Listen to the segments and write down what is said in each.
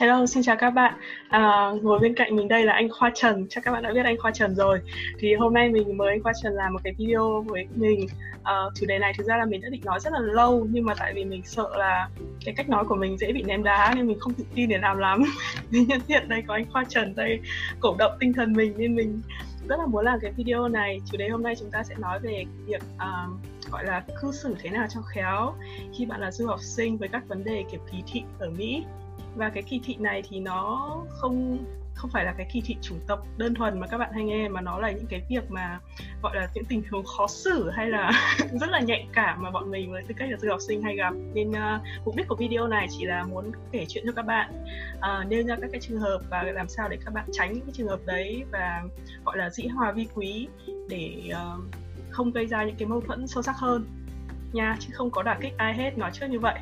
Hello, xin chào các bạn. À, ngồi bên cạnh mình đây là anh Khoa Trần. Chắc các bạn đã biết anh Khoa Trần rồi. Thì hôm nay mình mời anh Khoa Trần làm một cái video với mình. À, chủ đề này thực ra là mình đã định nói rất là lâu nhưng mà tại vì mình sợ là cái cách nói của mình dễ bị ném đá nên mình không tự tin để làm lắm. Nên nhân tiện đây có anh Khoa Trần đây cổ động tinh thần mình nên mình rất là muốn làm cái video này. Chủ đề hôm nay chúng ta sẽ nói về việc uh, gọi là cư xử thế nào cho khéo khi bạn là du học sinh với các vấn đề kiểu kỳ thị ở Mỹ và cái kỳ thị này thì nó không không phải là cái kỳ thị chủng tộc đơn thuần mà các bạn hay nghe mà nó là những cái việc mà gọi là những tình huống khó xử hay là rất là nhạy cảm mà bọn mình với tư cách là du học sinh hay gặp. Nên uh, mục đích của video này chỉ là muốn kể chuyện cho các bạn. Uh, nêu ra các cái trường hợp và làm sao để các bạn tránh những cái trường hợp đấy và gọi là dĩ hòa vi quý để uh, không gây ra những cái mâu thuẫn sâu sắc hơn nha chứ không có đả kích ai hết nói trước như vậy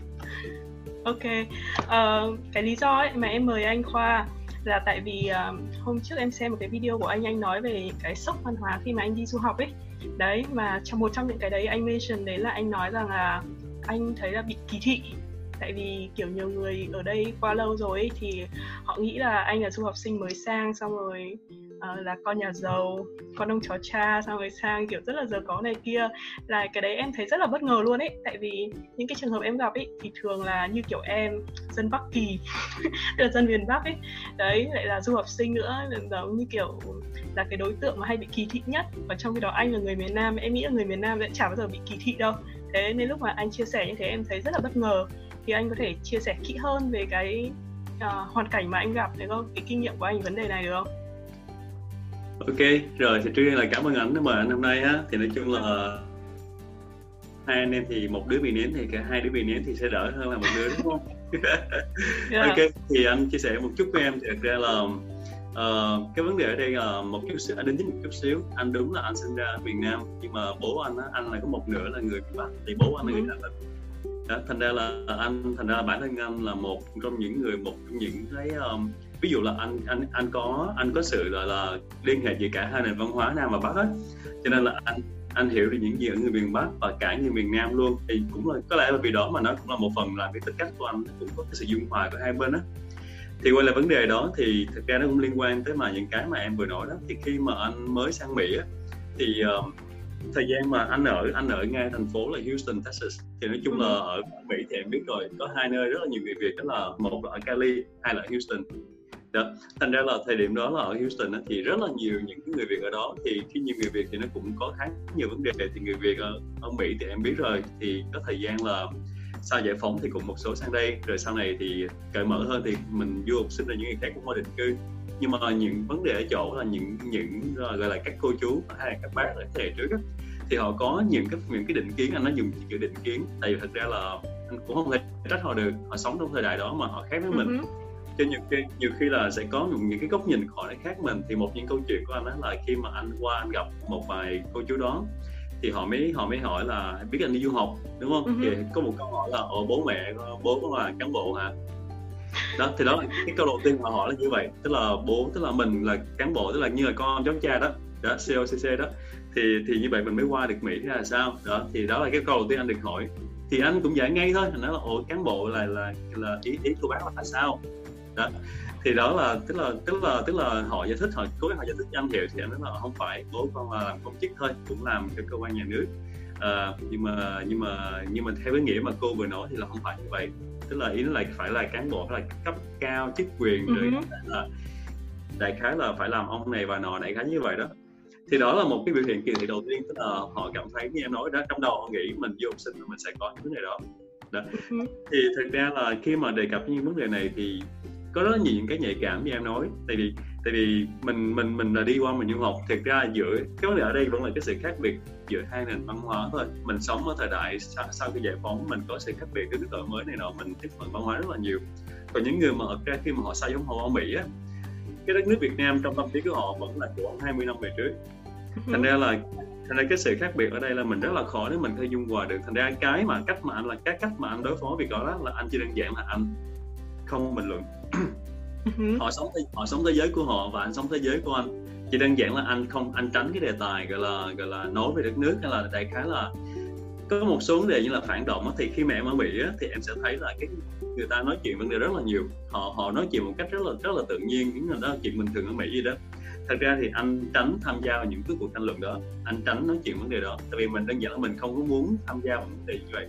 ok. Uh, cái lý do ấy mà em mời anh khoa là tại vì uh, hôm trước em xem một cái video của anh anh nói về cái sốc văn hóa khi mà anh đi du học ấy. Đấy mà trong một trong những cái đấy anh mention đấy là anh nói rằng là anh thấy là bị kỳ thị. Tại vì kiểu nhiều người ở đây qua lâu rồi ấy, thì họ nghĩ là anh là du học sinh mới sang xong rồi uh, là con nhà giàu con ông chó cha xong rồi sang kiểu rất là giàu có này kia. Là cái đấy em thấy rất là bất ngờ luôn ấy. Tại vì những cái trường hợp em gặp ấy thì thường là như kiểu em dân bắc kỳ là dân miền bắc ấy. Đấy lại là du học sinh nữa giống như kiểu là cái đối tượng mà hay bị kỳ thị nhất. Và trong khi đó anh là người miền nam em nghĩ là người miền nam sẽ chả bao giờ bị kỳ thị đâu. Thế nên lúc mà anh chia sẻ như thế em thấy rất là bất ngờ. Thì anh có thể chia sẻ kỹ hơn về cái uh, hoàn cảnh mà anh gặp được không? Cái kinh nghiệm của anh vấn đề này được không? Ok rồi thì trước tiên là cảm ơn anh đã mời anh hôm nay á. Thì nói chung là hai anh em thì một đứa bị nén thì cả hai đứa bị nén thì sẽ đỡ hơn là một đứa đúng không? Yeah. ok thì anh chia sẻ một chút với em thì thật ra là uh, cái vấn đề ở đây là một chút xíu anh đến với một chút xíu. Anh đúng là anh sinh ra ở miền Nam nhưng mà bố anh á anh là có một nửa là người miền Bắc thì bố anh là người Đà Nẵng đó, thành ra là anh thành ra là bản thân anh là một trong những người một trong những cái um, ví dụ là anh anh anh có anh có sự gọi là liên hệ giữa cả hai nền văn hóa nam và bắc hết cho nên là anh anh hiểu được những gì ở người miền bắc và cả người miền nam luôn. Thì cũng là có lẽ là vì đó mà nó cũng là một phần làm cái tính cách của anh cũng có cái sự dung hòa của hai bên á. Thì quay lại vấn đề đó thì thực ra nó cũng liên quan tới mà những cái mà em vừa nói đó. Thì khi mà anh mới sang mỹ á thì uh, thời gian mà anh ở anh ở ngay thành phố là Houston, Texas. Thì nói chung là ừ. ở Mỹ thì em biết rồi có hai nơi rất là nhiều người Việt đó là một là ở Cali hai là ở Houston đó thành ra là thời điểm đó là ở Houston đó, thì rất là nhiều những người Việt ở đó. Thì khi nhiều người Việt thì nó cũng có khá nhiều vấn đề. Thì người Việt ở, ở Mỹ thì em biết rồi thì có thời gian là sau giải phóng thì cũng một số sang đây. Rồi sau này thì cởi mở hơn thì mình du học sinh là những người khác cũng qua định cư. Nhưng mà những vấn đề ở chỗ là những những ờ, gọi là các cô chú hay là các bác ở thế hệ trước đó, thì họ có những cái những cái định kiến anh nói dùng chữ định kiến. Tại vì thật ra là anh cũng không thể trách họ được. Họ sống trong thời đại đó mà họ khác với mình. Uh-huh cho nhiều khi nhiều khi là sẽ có những, cái góc nhìn họ nó khác mình. Thì một những câu chuyện của anh đó là khi mà anh qua anh gặp một vài cô chú đó thì họ mới họ mới hỏi là biết anh đi du học đúng không? Uh-huh. thì có một câu hỏi là ồ bố mẹ bố có là cán bộ hả? Đó thì đó cái câu đầu tiên mà hỏi là như vậy. Tức là bố tức là mình là cán bộ tức là như là con cháu cha đó đó COCC đó. Thì thì như vậy mình mới qua được Mỹ là sao? Đó thì đó là cái câu đầu tiên anh được hỏi. Thì anh cũng giải ngay thôi anh nói là ồ cán bộ là là là ý ý của bác là sao đó. Thì đó là tức là tức là tức là họ giải thích họ cố gắng họ giải thích cho anh hiểu thì anh nói là không phải bố con là làm công chức thôi cũng làm cho cơ quan nhà nước. À, nhưng mà nhưng mà nhưng mà theo cái nghĩa mà cô vừa nói thì là không phải như vậy. Tức là ý nó là phải là cán bộ phải là cấp cao chức quyền rồi uh-huh. là đại khái là phải làm ông này và nọ đại khái như vậy đó. Thì đó là một cái biểu hiện kỳ thị đầu tiên tức là họ cảm thấy như em nói đó trong đầu họ nghĩ mình du học sinh mình sẽ có những vấn đề đó. Đó. Uh-huh. thì thực ra là khi mà đề cập những vấn đề này thì có rất nhiều những cái nhạy cảm như em nói. Tại vì tại vì mình mình mình là đi qua mình du học thực ra giữa cái vấn đề ở đây vẫn là cái sự khác biệt giữa hai nền văn hóa thôi. Mình sống ở thời đại sau, sau khi giải phóng mình có sự khác biệt cái đổi mới này nọ mình tiếp cận văn hóa rất là nhiều. Còn những người mà ở ra khi mà họ sai giống họ ở Mỹ á cái đất nước Việt Nam trong tâm trí của họ vẫn là của 20 năm về trước. Thành ra là thành ra cái sự khác biệt ở đây là mình rất là khó để mình có thể dung hòa được. Thành ra cái mà cách mà anh là cái cách mà anh đối phó việc đó là anh chỉ đơn giản là anh không bình luận. Ừ họ sống họ sống thế giới của họ và anh sống thế giới của anh. Chỉ đơn giản là anh không anh tránh cái đề tài gọi là gọi là nói về đất nước hay là đại khái là có một số vấn đề như là phản động thì khi mà em ở Mỹ á, thì em sẽ thấy là cái người ta nói chuyện vấn đề rất là nhiều. Họ họ nói chuyện một cách rất là rất là tự nhiên những là đó là chuyện bình thường ở Mỹ gì đó. Thật ra thì anh tránh tham gia vào những cái cuộc tranh luận đó. Anh tránh nói chuyện vấn đề đó. Tại vì mình đơn giản là mình không có muốn tham gia vào vấn đề như vậy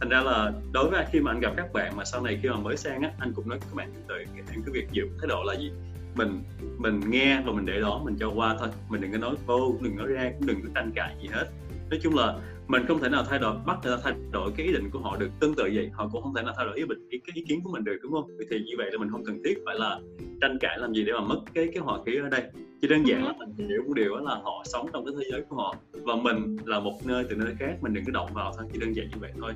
thành ra là đối với khi mà anh gặp các bạn mà sau này khi mà mới sang á, anh cũng nói các bạn từ em cứ việc giữ thái độ là gì? Mình mình nghe và mình để đó, mình cho qua thôi. Mình đừng có nói vô, đừng nói ra, cũng đừng có tranh cãi gì hết nói chung là mình không thể nào thay đổi bắt người ta thay đổi cái ý định của họ được. Tương tự vậy họ cũng không thể nào thay đổi ý định cái ý kiến của mình được đúng không? Thì như vậy là mình không cần thiết phải là tranh cãi làm gì để mà mất cái cái hòa khí ở đây. Chỉ đơn giản là mình hiểu một điều đó là họ sống trong cái thế giới của họ và mình là một nơi từ nơi khác mình đừng có động vào thôi chỉ đơn giản như vậy thôi.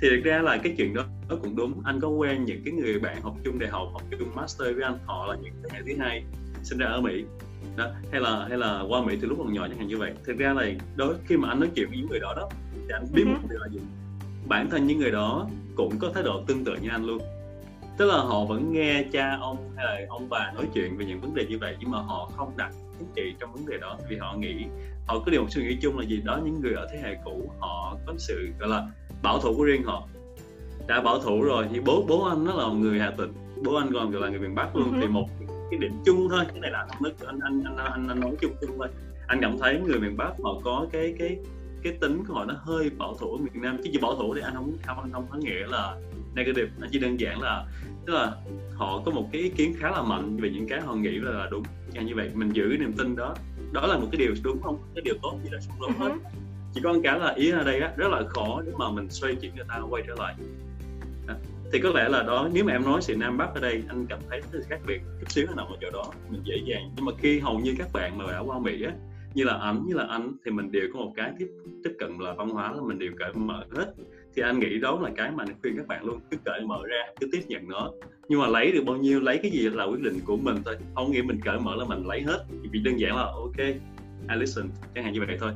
Thì thực ra là cái chuyện đó nó cũng đúng. Anh có quen những cái người bạn học chung đại học học chung master với anh họ là những thế hệ thứ hai sinh ra ở mỹ đó hay là hay là qua mỹ từ lúc còn nhỏ chẳng hạn như vậy. Thực ra là đối khi mà anh nói chuyện với những người đó đó thì anh biết một điều là gì? Bản thân những người đó cũng có thái độ tương tự như anh luôn. Tức là họ vẫn nghe cha ông hay là ông bà nói chuyện về những vấn đề như vậy nhưng mà họ không đặt chính trị trong vấn đề đó. Vì họ nghĩ họ có điều một suy nghĩ chung là gì? Đó những người ở thế hệ cũ họ có sự gọi là bảo thủ của riêng họ. Đã bảo thủ rồi thì bố bố anh nó là một người hà tĩnh bố anh còn gọi là người miền bắc luôn. Uh-huh. thì một cái điểm chung thôi. Cái này là anh anh anh anh, anh, anh nói chung chung thôi. Anh cảm thấy người miền bắc họ có cái cái cái tính của họ nó hơi bảo thủ ở miền nam. Chứ chỉ bảo thủ thì anh không không anh không có nghĩa là negative. Anh chỉ đơn giản là tức là họ có một cái ý kiến khá là mạnh về những cái họ nghĩ là, là đúng như vậy mình giữ cái niềm tin đó. Đó là một cái điều đúng không? Cái điều tốt gì là xung đột hết uh-huh chỉ có cái là ý ở đây á, rất là khó để mà mình xoay chuyển người ta quay trở lại thì có lẽ là đó, nếu mà em nói sự nam bắc ở đây, anh cảm thấy rất khác biệt chút xíu nằm ở chỗ đó, mình dễ dàng. Nhưng mà khi hầu như các bạn mà đã qua mỹ á, như là ảnh, như là anh, thì mình đều có một cái tiếp tiếp cận là văn hóa, là mình đều cởi mở hết. Thì anh nghĩ đó là cái mà anh khuyên các bạn luôn, cứ cởi mở ra, cứ tiếp nhận nó. Nhưng mà lấy được bao nhiêu, lấy cái gì là quyết định của mình thôi. Không nghĩa mình cởi mở là mình lấy hết. Vì đơn giản là, ok, I listen. Chẳng hạn như vậy thôi.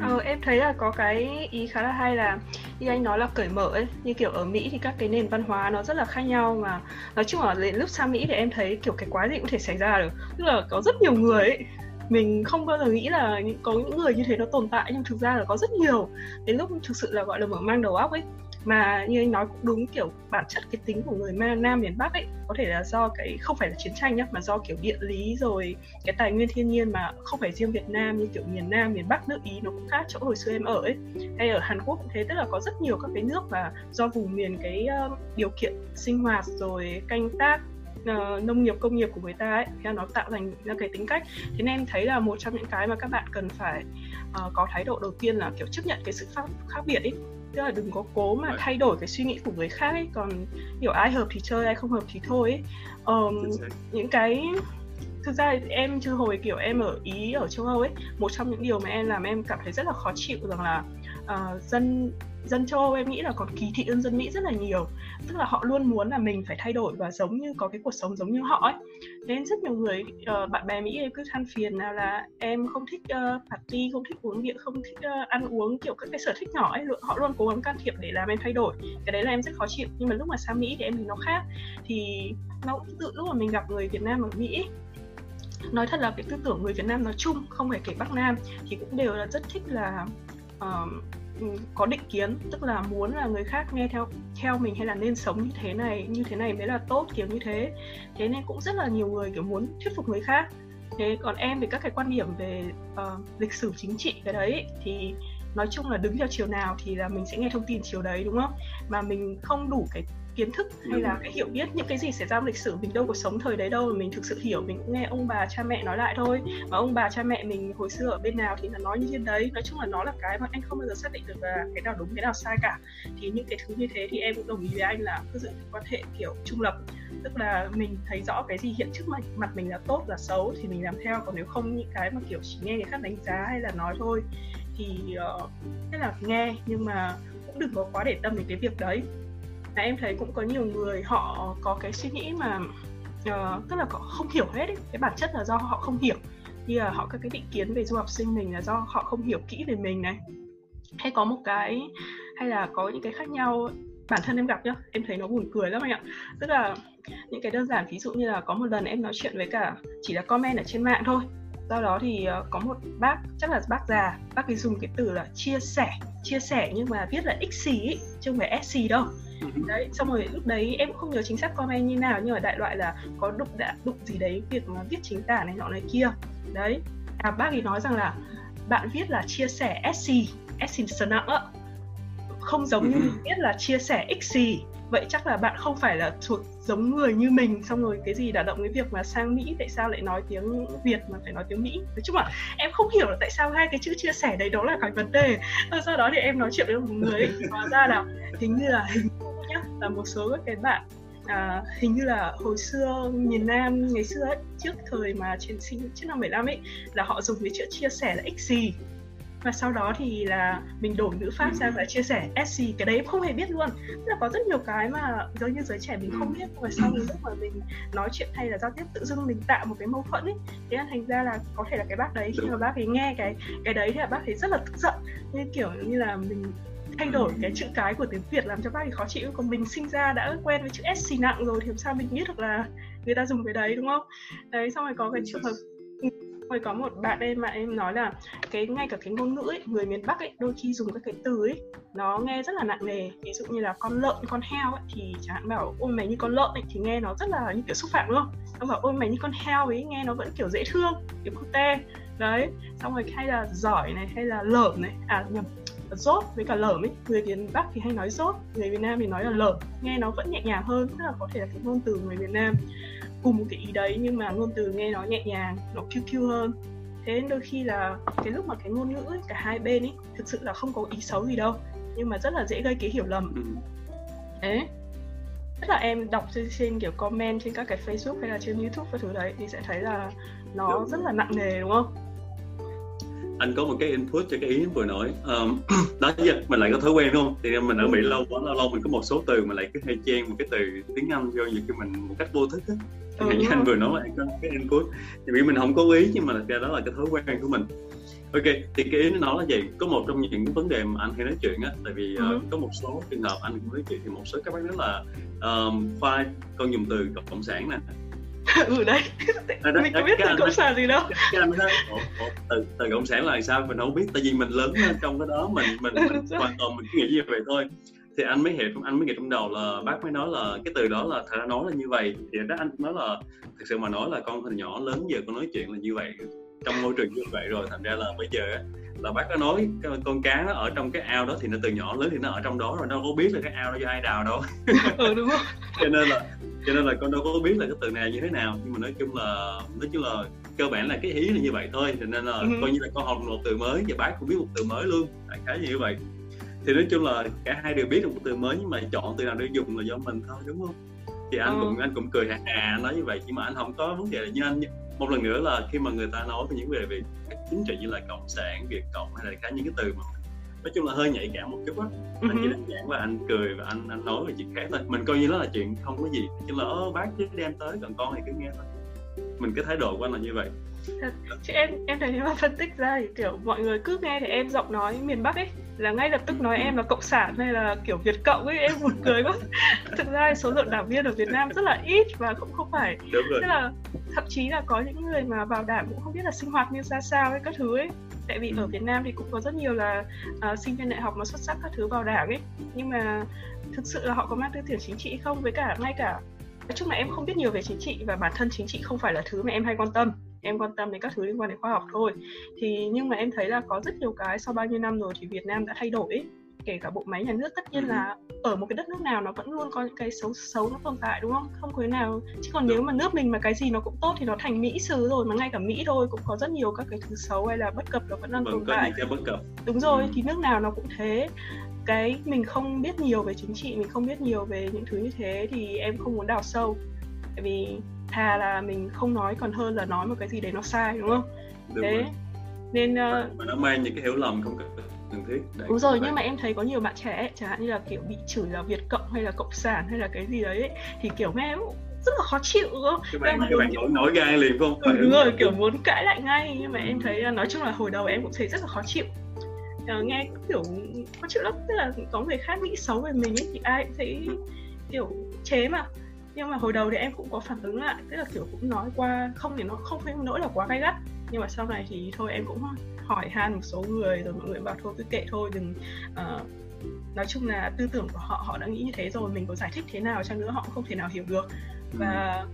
Ừ. Ờ, em thấy là có cái ý khá là hay là như anh nói là cởi mở ấy. Như kiểu ở Mỹ thì các cái nền văn hóa nó rất là khác nhau mà nói chung là đến lúc sang Mỹ thì em thấy kiểu cái quái gì cũng thể xảy ra được. Tức là có rất nhiều người ấy mình không bao giờ nghĩ là có những người như thế nó tồn tại nhưng thực ra là có rất nhiều. Đến lúc thực sự là gọi là mở mang đầu óc ấy mà như anh nói cũng đúng kiểu bản chất cái tính của người nam miền bắc ấy có thể là do cái không phải là chiến tranh nhá mà do kiểu địa lý rồi cái tài nguyên thiên nhiên mà không phải riêng việt nam như kiểu miền nam miền bắc nước ý nó cũng khác chỗ hồi xưa em ở ấy. Hay ở hàn quốc cũng thế tức là có rất nhiều các cái nước và do vùng miền cái uh, điều kiện sinh hoạt rồi canh tác uh, nông nghiệp công nghiệp của người ta ấy thì nó tạo thành ra cái tính cách. Thế nên em thấy là một trong những cái mà các bạn cần phải uh, có thái độ đầu tiên là kiểu chấp nhận cái sự khác khác biệt ấy tức là đừng có cố mà thay đổi cái suy nghĩ của người khác ấy. Còn kiểu ai hợp thì chơi ai không hợp thì thôi ấy. Um, những cái thực ra em chưa hồi kiểu em ở ý ở châu âu ấy một trong những điều mà em làm em cảm thấy rất là khó chịu rằng là uh, dân dân châu Âu em nghĩ là còn kỳ thị hơn dân Mỹ rất là nhiều. Tức là họ luôn muốn là mình phải thay đổi và giống như có cái cuộc sống giống như họ ấy. Nên rất nhiều người uh, bạn bè Mỹ em cứ than phiền nào là em không thích uh, party không thích uống rượu không thích uh, ăn uống kiểu các cái sở thích nhỏ ấy. Họ luôn cố gắng can thiệp để làm em thay đổi. Cái đấy là em rất khó chịu. Nhưng mà lúc mà sang Mỹ thì em thấy nó khác. Thì nó cũng tự lúc mà mình gặp người Việt Nam ở Mỹ nói thật là cái tư tưởng người Việt Nam nói chung không phải kể Bắc Nam thì cũng đều là rất thích là uh, có định kiến tức là muốn là người khác nghe theo theo mình hay là nên sống như thế này như thế này mới là tốt kiểu như thế. Thế nên cũng rất là nhiều người kiểu muốn thuyết phục người khác. Thế còn em về các cái quan điểm về uh, lịch sử chính trị cái đấy thì nói chung là đứng theo chiều nào thì là mình sẽ nghe thông tin chiều đấy đúng không? Mà mình không đủ cái kiến thức hay là cái hiểu biết những cái gì xảy ra trong lịch sử mình đâu có sống thời đấy đâu mà mình thực sự hiểu mình cũng nghe ông bà cha mẹ nói lại thôi. Mà ông bà cha mẹ mình hồi xưa ở bên nào thì là nói như thế đấy. Nói chung là nó là cái mà anh không bao giờ xác định được là cái nào đúng cái nào sai cả. Thì những cái thứ như thế thì em cũng đồng ý với anh là cứ giữ quan hệ kiểu trung lập. Tức là mình thấy rõ cái gì hiện trước mặt mặt mình là tốt là xấu thì mình làm theo. Còn nếu không những cái mà kiểu chỉ nghe người khác đánh giá hay là nói thôi thì uh, rất là nghe. Nhưng mà cũng đừng có quá để tâm đến cái việc đấy là em thấy cũng có nhiều người họ có cái suy nghĩ mà uh, tức là họ không hiểu hết ấy. cái bản chất là do họ không hiểu. Như là họ có cái định kiến về du học sinh mình là do họ không hiểu kỹ về mình này. Hay có một cái hay là có những cái khác nhau. Bản thân em gặp nhá em thấy nó buồn cười lắm anh ạ. Tức là những cái đơn giản ví dụ như là có một lần em nói chuyện với cả chỉ là comment ở trên mạng thôi do đó thì uh, có một bác chắc là bác già bác ấy dùng cái từ là chia sẻ chia sẻ nhưng mà viết là x ấy chứ không phải sc đâu. Ừ. đấy xong rồi lúc đấy em cũng không nhớ chính xác comment như nào nhưng mà đại loại là có đụng đã đụng gì đấy việc mà viết chính tả này nọ này kia. Đấy à bác ấy nói rằng là bạn viết là chia sẻ sc sc sờ nặng không giống như mình viết là chia sẻ xc vậy chắc là bạn không phải là thuộc giống người như mình xong rồi cái gì đả động cái việc mà sang Mỹ tại sao lại nói tiếng Việt mà phải nói tiếng Mỹ? Nói chung là em không hiểu là tại sao hai cái chữ chia sẻ đấy đó là cái vấn đề. Ờ, sau đó thì em nói chuyện với một người hóa ra là hình như là hình nhá là một số các cái bạn à, hình như là hồi xưa miền Nam ngày xưa ấy, trước thời mà chiến sinh trước năm 75 ấy là họ dùng cái chữ chia sẻ là xc và sau đó thì là mình đổi ngữ pháp sang và chia sẻ SC cái đấy em không hề biết luôn. Tức là có rất nhiều cái mà giống như giới trẻ mình không biết và sau lúc mà mình nói chuyện hay là giao tiếp tự dưng mình tạo một cái mâu thuẫn ấy, thế là thành ra là có thể là cái bác đấy, khi mà bác ấy nghe cái cái đấy thì là bác ấy rất là tức giận. Như kiểu như là mình thay đổi cái chữ cái của tiếng Việt làm cho bác ấy khó chịu. Còn mình sinh ra đã quen với chữ SC nặng rồi thì làm sao mình biết được là người ta dùng cái đấy, đúng không? Đấy, xong rồi có cái trường hợp mới có một bạn em mà em nói là cái ngay cả cái ngôn ngữ ấy, người miền Bắc ấy đôi khi dùng các cái từ ấy nó nghe rất là nặng nề. Ví dụ như là con lợn con heo ấy thì chẳng hạn bảo ôi mày như con lợn ấy thì nghe nó rất là như kiểu xúc phạm đúng không? Xong bảo ôi mày như con heo ấy nghe nó vẫn kiểu dễ thương kiểu cute. Đấy xong rồi hay là giỏi này hay là lởm này à nhầm rốt với cả lởm ấy. Người miền bắc thì hay nói rốt người việt nam thì nói là lởm nghe nó vẫn nhẹ nhàng hơn tức là có thể là cái ngôn từ người việt nam cùng một cái ý đấy nhưng mà ngôn từ nghe nó nhẹ nhàng nó kêu kêu hơn thế đôi khi là cái lúc mà cái ngôn ngữ ấy, cả hai bên ấy thực sự là không có ý xấu gì đâu nhưng mà rất là dễ gây cái hiểu lầm ừ. thế tức là em đọc trên, trên kiểu comment trên các cái Facebook hay là trên YouTube và thứ đấy thì sẽ thấy là nó rất là nặng nề đúng không? Anh có một cái input cho cái ý vừa nói um, đó giờ mình lại có thói quen đúng không? Thì mình ở mỹ lâu quá lâu lâu mình có một số từ mình lại cứ hay chen một cái từ tiếng anh vô như khi mình một cách vô thức á. Ừ, như anh vừa nói là anh có cái input. Thì vì mình không có ý nhưng mà là cái đó là cái thói quen của mình. Ok thì cái ý nó nói là gì? Có một trong những cái vấn đề mà anh hay nói chuyện á tại vì uh, có một số trường hợp anh cũng nói chuyện thì một số các bác nói là um, khoa con dùng từ cộng sản nè ừ đấy. À, mình có biết từ cộng sản gì đâu. Cái anh nói từ từ cộng sản là sao? Mình không biết tại vì mình lớn lên trong cái đó mình mình, mình hoàn toàn mình cứ nghĩ như vậy thôi. Thì anh mới hiểu anh mới nghĩ trong đầu là bác mới nói là cái từ đó là thật ra nói là như vậy. Thì đó anh nói là thực sự mà nói là con hình nhỏ lớn giờ con nói chuyện là như vậy trong môi trường như vậy rồi thành ra là bây giờ là bác có nói con cá nó ở trong cái ao đó thì nó từ nhỏ lớn thì nó ở trong đó rồi nó có biết là cái ao đó do ai đào đâu. Ừ đúng không? Cho nên là cho nên là con đâu có biết là cái từ này như thế nào. Nhưng mà nói chung là nói chung là cơ bản là cái ý là như vậy thôi. Cho nên là ừ. coi như là con học một từ mới và bác cũng biết một từ mới luôn. Đại khái như vậy. Thì nói chung là cả hai đều biết được một từ mới nhưng mà chọn từ nào để dùng là do mình thôi đúng không? Thì anh ừ. cũng anh cũng cười hà hà nói như vậy. Nhưng mà anh không có vấn đề là như anh một lần nữa là khi mà người ta nói về những về về chính trị như là cộng sản việt cộng hay là khá những cái từ mà nói chung là hơi nhạy cảm một chút á. Anh chỉ đơn giản là anh cười và anh anh nói về chuyện khác thôi. Mình coi như đó là chuyện không có gì chứ là bác cứ đem tới còn con thì cứ nghe thôi. Mình cái thái độ của anh là như vậy chứ em em thấy nếu mà phân tích ra thì kiểu mọi người cứ nghe thì em giọng nói miền bắc ấy là ngay lập tức nói em là cộng sản hay là kiểu việt cộng ấy em buồn cười quá. Thực ra số lượng đảng viên ở việt nam rất là ít và cũng không phải Đúng rồi. tức là thậm chí là có những người mà vào đảng cũng không biết là sinh hoạt như ra sao ấy các thứ ấy. Tại vì ở Việt Nam thì cũng có rất nhiều là uh, sinh viên đại học mà xuất sắc các thứ vào đảng ấy. Nhưng mà thực sự là họ có mang tư tưởng chính trị không? Với cả ngay cả nói chung là em không biết nhiều về chính trị và bản thân chính trị không phải là thứ mà em hay quan tâm em quan tâm đến các thứ liên quan đến khoa học thôi. Thì nhưng mà em thấy là có rất nhiều cái sau bao nhiêu năm rồi thì Việt Nam đã thay đổi. Kể cả bộ máy nhà nước tất nhiên là ở một cái đất nước nào nó vẫn luôn có những cái xấu xấu nó tồn tại đúng không? Không có nào. Chứ còn nếu mà nước mình mà cái gì nó cũng tốt thì nó thành mỹ xứ rồi mà ngay cả mỹ thôi cũng có rất nhiều các cái thứ xấu hay là bất cập nó vẫn đang vâng, tồn tại. bất cập. đúng rồi ừ. thì nước nào nó cũng thế. Cái mình không biết nhiều về chính trị mình không biết nhiều về những thứ như thế thì em không muốn đào sâu. Tại vì thà là mình không nói còn hơn là nói một cái gì đấy nó sai đúng không đúng thế rồi. nên uh, mà nó mang những cái hiểu lầm không cần thiết đấy, đúng rồi nhưng mà em thấy có nhiều bạn trẻ ấy, chẳng hạn như là kiểu bị chửi là việt cộng hay là cộng sản hay là cái gì đấy ấy, thì kiểu nghe rất là khó chịu không? Các bạn, các bạn nổi, nổi gai liền không? Ừ, đúng rồi, kiểu muốn cãi lại ngay nhưng mà em thấy nói chung là hồi đầu em cũng thấy rất là khó chịu uh, nghe kiểu khó chịu lắm tức là có người khác nghĩ xấu về mình ấy thì ai cũng thấy kiểu chế mà nhưng mà hồi đầu thì em cũng có phản ứng lại tức là kiểu cũng nói qua không thì nó không phải nỗi là quá gay gắt. Nhưng mà sau này thì thôi em cũng hỏi han một số người rồi mọi người bảo thôi cứ kệ thôi đừng uh, nói chung là tư tưởng của họ họ đã nghĩ như thế rồi mình có giải thích thế nào chăng nữa họ cũng không thể nào hiểu được. Và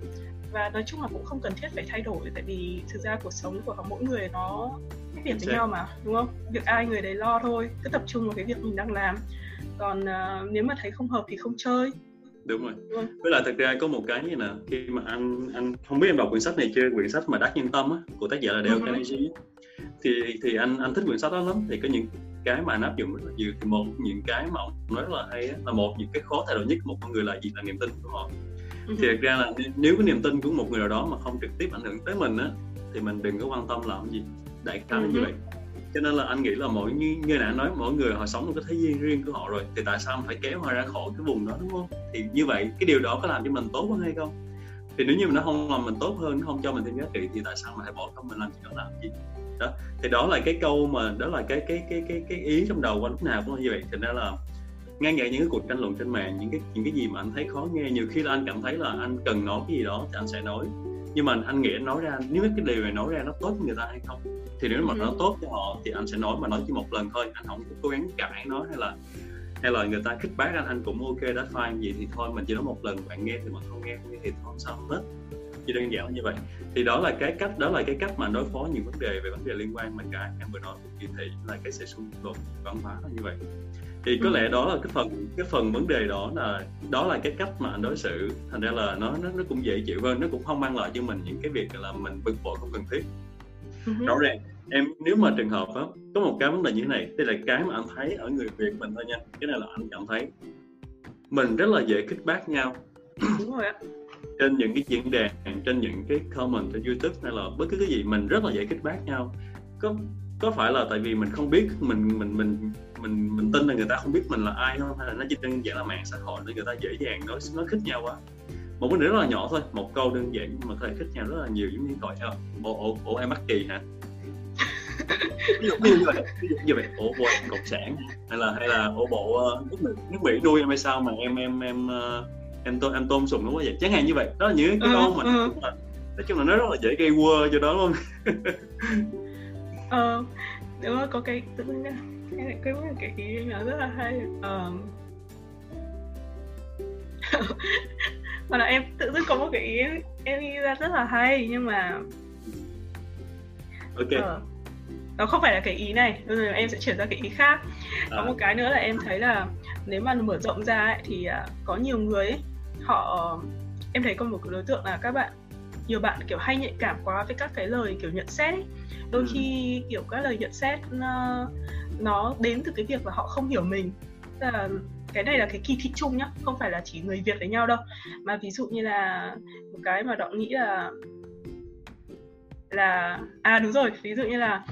và nói chung là cũng không cần thiết phải thay đổi tại vì thực ra cuộc sống của mỗi người nó khác biệt với nhau mà đúng không? Việc ai người đấy lo thôi cứ tập trung vào cái việc mình đang làm. Còn uh, nếu mà thấy không hợp thì không chơi đúng rồi. Ừ. với lại thực ra có một cái như nè khi mà anh anh không biết em đọc quyển sách này chưa quyển sách mà đắc nhân tâm á của tác giả là Dale ừ. Carnegie thì thì anh anh thích quyển sách đó lắm. Thì có những cái mà anh áp dụng rất là nhiều. Thì một những cái mà ông nói rất là hay á, là một những cái khó thay đổi nhất của một con người là gì? Là niềm tin của họ. Ừ. thì thực ra là nếu cái niềm tin của một người nào đó mà không trực tiếp ảnh hưởng tới mình á thì mình đừng có quan tâm làm gì. Đại khái là như vậy cho nên là anh nghĩ là mỗi như như đã nói, mỗi người họ sống một cái thế giới riêng của họ rồi, thì tại sao mình phải kéo họ ra khỏi cái vùng đó, đúng không? Thì như vậy, cái điều đó có làm cho mình tốt hơn hay không? Thì nếu như mà nó không làm mình tốt hơn, nó không cho mình thêm giá trị, thì tại sao mình phải bỏ công mình làm chuyện đó làm gì? Đó, thì đó là cái câu mà, đó là cái cái cái cái cái ý trong đầu của anh lúc nào cũng như vậy. Thành ra là ngay ngại những cái cuộc tranh luận trên mạng, những cái những cái gì mà anh thấy khó nghe, nhiều khi là anh cảm thấy là anh cần nói cái gì đó thì anh sẽ nói nhưng mà anh nghĩ nói ra nếu cái điều này nói ra nó tốt với người ta hay không? Thì nếu mà ừ. nó tốt cho họ thì anh sẽ nói mà nói chỉ một lần thôi. Anh không cố gắng cãi nó hay là hay là người ta khích bác anh anh cũng ok đã fine gì thì thôi mình chỉ nói một lần bạn nghe thì mà không nghe không nghe thì không sao hết chỉ đơn giản như vậy. Thì đó là cái cách đó là cái cách mà đối phó những vấn đề về vấn đề liên quan mà cái em vừa nói của kỳ thị là cái sự xung đột văn hóa là như vậy. Thì có ừ. lẽ đó là cái phần cái phần vấn đề đó là đó là cái cách mà anh đối xử. Thành ra là nó nó nó cũng dễ chịu hơn nó cũng không mang lại cho mình những cái việc là mình bực bội không cần thiết. Uh-huh. rõ ràng em nếu mà trường hợp đó, có một cái vấn đề như thế này đây là cái mà anh thấy ở người việt mình thôi nha cái này là anh cảm thấy mình rất là dễ kích bác nhau. Đúng rồi ạ trên những cái diễn đàn trên những cái comment trên youtube hay là bất cứ cái gì mình rất là dễ kích bác nhau. Có có phải là tại vì mình không biết mình mình mình mình mình tin là người ta không biết mình là ai không? Hay là nó chỉ đơn giản là mạng xã hội nên người ta dễ dàng nói nói khích nhau quá? Một vấn đề rất là nhỏ thôi một câu đơn giản nhưng mà có thể khích nhau rất là nhiều giống như gọi bộ ổ ổ em mắc kỳ hả ví dụ như vậy ví dụ như vậy. Ổ bộ cộng sản hay là hay là ổ bộ uh, nước, nước mỹ nuôi em hay sao mà em em em uh, em tôn em tôn sùng nó quá vậy. Chẳng hạn như vậy. Đó là những cái câu mà ừ. nói chung là nó rất là dễ gây quơ cho đó luôn ờ đúng rồi có cái tự nhiên cái cái cái ý nó rất là hay. Ờ. Mà là em tự dưng có một cái ý em nghĩ ra rất là hay nhưng mà ok. Ờ, nó không phải là cái ý này bây giờ em sẽ chuyển ra cái ý khác. Có à. một cái nữa là em thấy là nếu mà mở rộng ra ấy, thì uh, có nhiều người ấy, họ em thấy có một cái đối tượng là các bạn nhiều bạn kiểu hay nhạy cảm quá với các cái lời kiểu nhận xét ấy. đôi ừ. khi kiểu các lời nhận xét nó, nó đến từ cái việc là họ không hiểu mình là cái này là cái kỳ thị chung nhá không phải là chỉ người việt với nhau đâu mà ví dụ như là một cái mà đọng nghĩ là là à đúng rồi ví dụ như là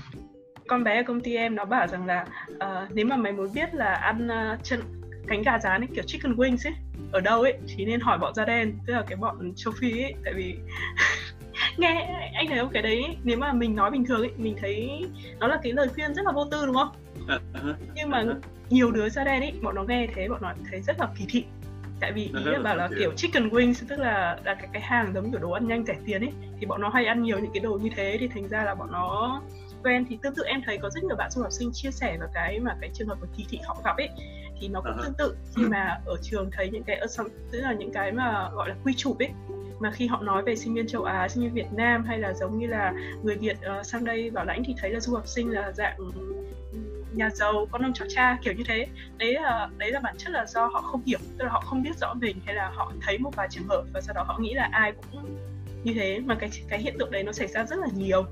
con bé ở công ty em nó bảo rằng là uh, nếu mà mày muốn biết là ăn uh, chân cánh gà rán ấy kiểu chicken wings ấy ở đâu ấy thì nên hỏi bọn da đen tức là cái bọn châu phi ấy tại vì nghe anh thấy không cái đấy nếu mà mình nói bình thường ấy mình thấy nó là cái lời khuyên rất là vô tư đúng không? À, nhưng mà nhiều đứa da đen ấy bọn nó nghe thế bọn nó thấy rất là kỳ thị. Tại vì ý là bảo là kiểu chicken wings tức là là cái cái hàng giống kiểu đồ ăn nhanh rẻ tiền ấy thì bọn nó hay ăn nhiều những cái đồ như thế thì thành ra là bọn nó quen. Thì tương tự em thấy có rất nhiều bạn du học sinh chia sẻ vào cái mà cái trường hợp của kỳ thị họ gặp ấy thì nó cũng uh-huh. tương tự. Khi mà ở trường thấy những cái tức là những cái mà gọi là quy chụp ấy mà khi họ nói về sinh viên châu Á, sinh viên Việt Nam hay là giống như là người Việt uh, sang đây bảo lãnh thì thấy là du học sinh là dạng nhà giàu con ông cháu cha kiểu như thế. Đấy là đấy là bản chất là do họ không hiểu tức là họ không biết rõ mình hay là họ thấy một vài trường hợp và sau đó họ nghĩ là ai cũng như thế. Mà cái cái hiện tượng đấy nó xảy ra rất là nhiều.